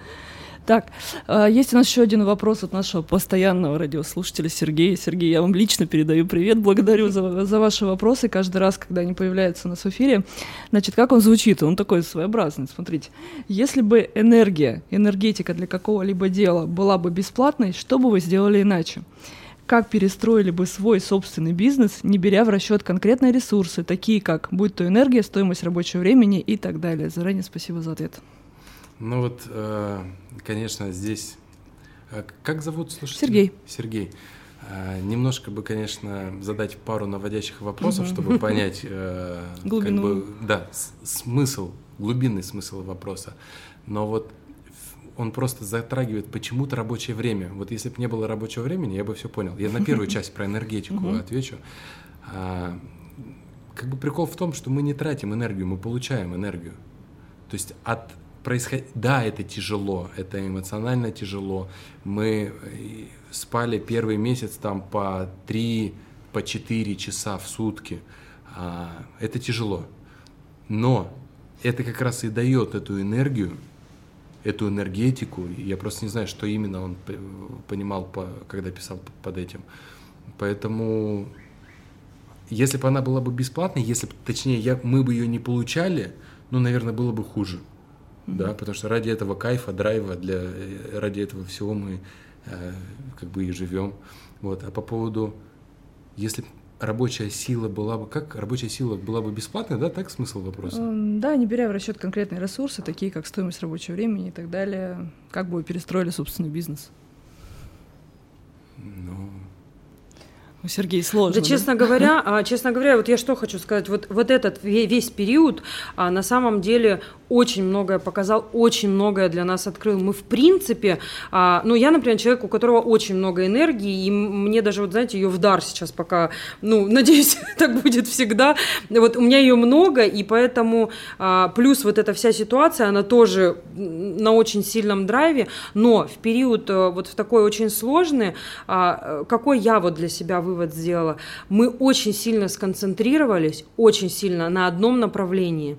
Так, а, есть у нас еще один вопрос от нашего постоянного радиослушателя Сергея. Сергей, я вам лично передаю привет, благодарю за, за ваши вопросы каждый раз, когда они появляются у нас в эфире. Значит, как он звучит? Он такой своеобразный, смотрите. Если бы энергия, энергетика для какого-либо дела была бы бесплатной, что бы вы сделали иначе? Как перестроили бы свой собственный бизнес, не беря в расчет конкретные ресурсы, такие как, будь то энергия, стоимость рабочего времени и так далее? Заранее спасибо за ответ. Ну вот, э, конечно, здесь... э, Как зовут слушателя? Сергей. Сергей. Э, Немножко бы, конечно, задать пару наводящих вопросов, чтобы понять э, как Глубину. бы, да, смысл, глубинный смысл вопроса. Но вот он просто затрагивает почему-то рабочее время. Вот если бы не было рабочего времени, я бы все понял. Я на первую часть про энергетику отвечу. А, Как бы прикол в том, что мы не тратим энергию, мы получаем энергию. То есть от происход... Да, это тяжело, это эмоционально тяжело. Мы э, спали первый месяц там по 3, по 4 часа в сутки. А, Это тяжело. Но это как раз и дает эту энергию, эту энергетику. Я просто не знаю, что именно он понимал, по- когда писал под этим. Поэтому, если бы она была бы бесплатной, если бы, точнее, я, мы бы ее не получали, ну, наверное, было бы хуже. Да, потому что ради этого кайфа, драйва, для, э, ради этого всего мы э, как бы и живем. Вот. А по поводу, если рабочая сила была бы, как рабочая сила была бы бесплатной, да, так смысл вопроса? Эм, Да, не беря в расчет конкретные ресурсы, такие как стоимость рабочего времени и так далее, как бы вы перестроили собственный бизнес? Ну, У Сергея сложно. Да, честно говоря, а, честно говоря, вот я что хочу сказать, вот, вот этот ве- весь период а, на самом деле очень многое показал, очень многое для нас открыл. Мы в принципе, а, ну я, например, человек, у которого очень много энергии, и мне даже, вот знаете, ее в дар сейчас пока, ну, надеюсь, так будет всегда. Вот у меня ее много, и поэтому а, плюс вот эта вся ситуация, она тоже на очень сильном драйве, но в период э, вот в такой очень сложный, а, э, какой я вот для себя вывод сделала? Мы очень сильно сконцентрировались, очень сильно на одном направлении.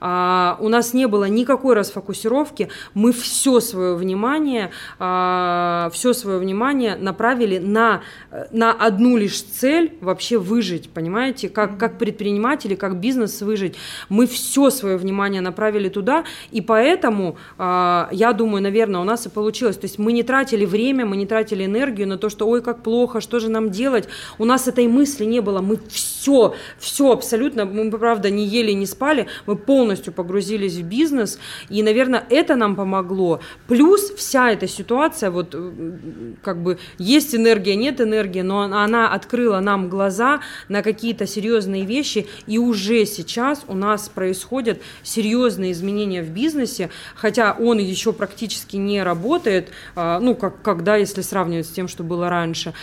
А, у нас не было никакой расфокусировки, мы все свое внимание, а, все свое внимание направили на, э, на одну лишь цель вообще выжить, понимаете, как, как предприниматели, как бизнес выжить. Мы все свое внимание направили туда, и поэтому, а, я думаю, наверное, у нас и получилось. То есть мы не тратили время, мы не тратили энергию на то, что ой, как плохо, что же нам делать. У нас этой мысли не было. Мы все, все абсолютно, мы, правда, не ели, не спали, мы полностью погрузились в бизнес, и, наверное, это нам помогло. Плюс вся эта ситуация, вот э, как бы есть энергия, нет энергии, но она- открыла нам глаза на какие-то серьезные вещи, и уже сейчас у нас происходят серьезные изменения в бизнесе, хотя он еще практически не работает, а, ну, как, когда, если сравнивать с тем, что было раньше.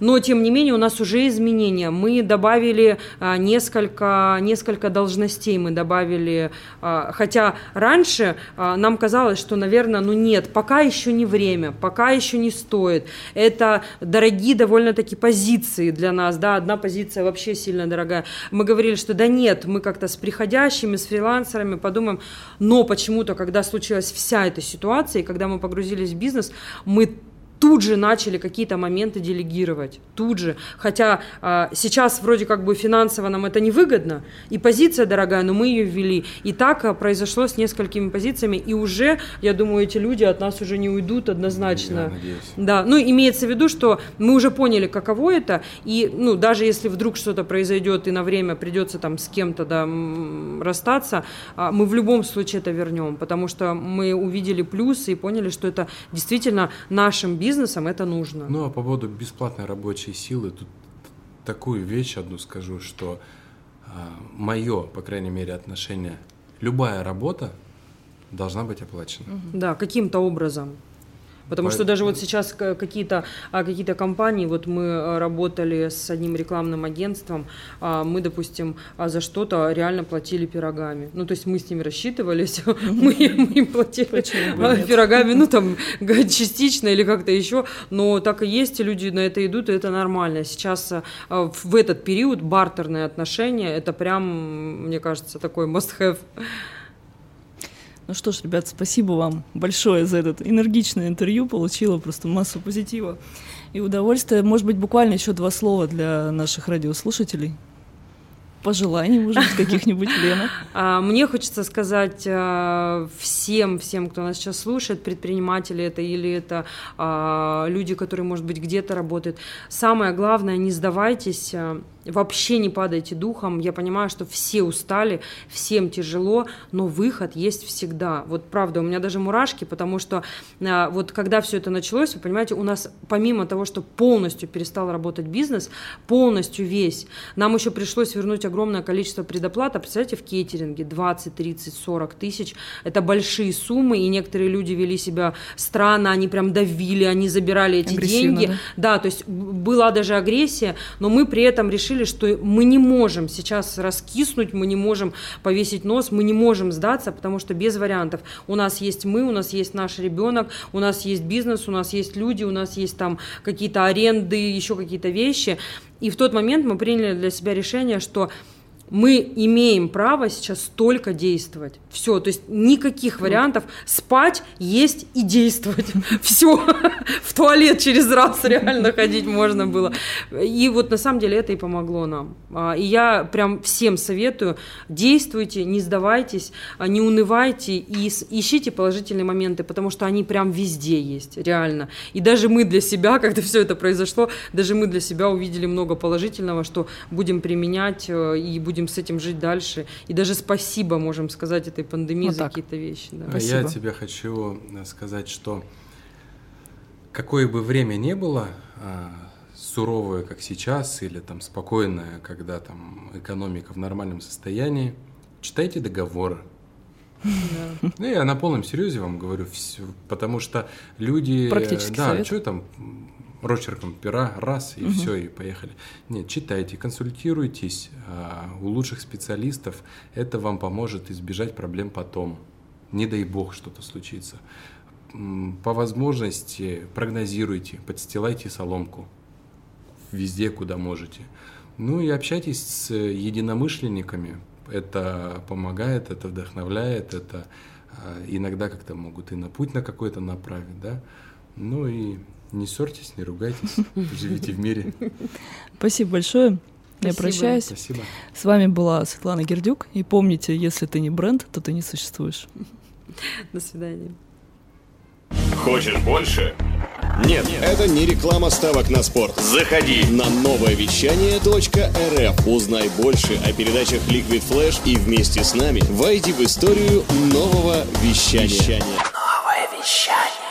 Но, тем не менее, у нас уже изменения. Мы добавили а, несколько, несколько должностей, мы добавили, а, хотя раньше а, нам казалось, что, наверное, ну нет, пока еще не время, пока еще не стоит. Это дорогие довольно-таки позиции для нас, да, одна позиция вообще сильно дорогая. Мы говорили, что да нет, мы как-то с приходящими, с фрилансерами подумаем, но почему-то, когда случилась вся эта ситуация, и когда мы погрузились в бизнес, мы тут же начали какие-то моменты делегировать, тут же. Хотя а, сейчас вроде как бы финансово нам это невыгодно, и позиция дорогая, но мы ее ввели. И так а, произошло с несколькими позициями, и уже, я думаю, эти люди от нас уже не уйдут однозначно. Я надеюсь. Да, ну имеется в виду, что мы уже поняли, каково это, и ну даже если вдруг что-то произойдет и на время придется там с кем-то да, расстаться, а, мы в любом случае это вернем, потому что мы увидели плюсы и поняли, что это действительно нашим бизнесом это нужно. Ну, а по поводу бесплатной рабочей силы, тут такую вещь одну скажу, что мое, по крайней мере, отношение, любая работа должна быть оплачена. Да, каким-то образом. Потому что даже вот сейчас какие-то а, какие компании, вот мы а, работали с одним рекламным агентством, а, мы, допустим, за что-то реально платили пирогами. Ну, то есть мы с ними рассчитывались, мы мы им платили пирогами, ну, там, частично или как-то еще, но так и есть, и люди на это идут, и это нормально. Сейчас в этот период бартерные отношения, это прям, мне кажется, такой must-have. Ну что ж, ребят, спасибо вам большое за этот энергичное интервью. Получила просто массу позитива и удовольствия. Может быть, буквально еще два слова для наших радиослушателей. Пожеланий, может быть, каких-нибудь, Лена. А, Мне хочется сказать а, всем, всем, кто нас сейчас слушает, предприниматели это или это а, люди, которые, может быть, где-то работают. Самое главное, не сдавайтесь, вообще не падайте духом. Я понимаю, что все устали, всем тяжело, но выход есть всегда. Вот правда, у меня даже мурашки, потому что а, вот когда все это началось, вы понимаете, у нас помимо того, что полностью перестал работать бизнес, полностью весь, нам еще пришлось вернуть огромное количество предоплат. А представляете, в кейтеринге 20, 30, 40 тысяч. Это большие суммы, и некоторые люди вели себя странно, они прям давили, они забирали эти деньги. да? Да, то есть была даже агрессия, но мы при этом решили, что мы не можем сейчас раскиснуть, мы не можем повесить нос, мы не можем сдаться, потому что без вариантов. У нас есть мы, у нас есть наш ребенок, у нас есть бизнес, у нас есть люди, у нас есть там какие-то аренды, еще какие-то вещи. И в тот момент мы приняли для себя решение, что мы имеем право сейчас только действовать. Все, то есть никаких вариантов спать, есть и действовать. Все, в туалет через раз реально ходить можно было. И вот на самом деле это и помогло нам. А, и я прям всем советую, действуйте, не сдавайтесь, а, не унывайте и ищите положительные моменты, потому что они прям везде есть, реально. И даже мы для себя, когда все это произошло, даже мы для себя увидели много положительного, что будем применять э, и будем будем с этим жить дальше. И даже спасибо можем сказать этой пандемии вот за какие-то вещи. Да. А я тебе хочу э, сказать, что какое бы время ни было, а, суровое, как сейчас, или там спокойное, когда там экономика в нормальном состоянии, читайте договоры. Да. Ну, я на полном серьезе вам говорю, все, потому что люди... Практически Да, совет. что там рочерком пера, раз, и угу. все, и поехали. Нет, читайте, консультируйтесь а, у лучших специалистов. Это вам поможет избежать проблем потом. Не дай бог что-то случится. По возможности прогнозируйте, подстилайте соломку везде, куда можете. Ну и общайтесь с единомышленниками. Это помогает, это вдохновляет, это а, иногда как-то могут и на путь на какой-то направить, да. Ну и не ссорьтесь, не ругайтесь, живите в мире. Спасибо большое. Я прощаюсь. Спасибо. С вами была Светлана Гердюк. И помните, если ты не бренд, то ты не существуешь. До свидания. Хочешь больше? Нет, это не реклама ставок на спорт. Заходи на новое вещание .рф. Узнай больше о передачах Liquid Flash и вместе с нами войди в историю нового вещания. Новое вещание.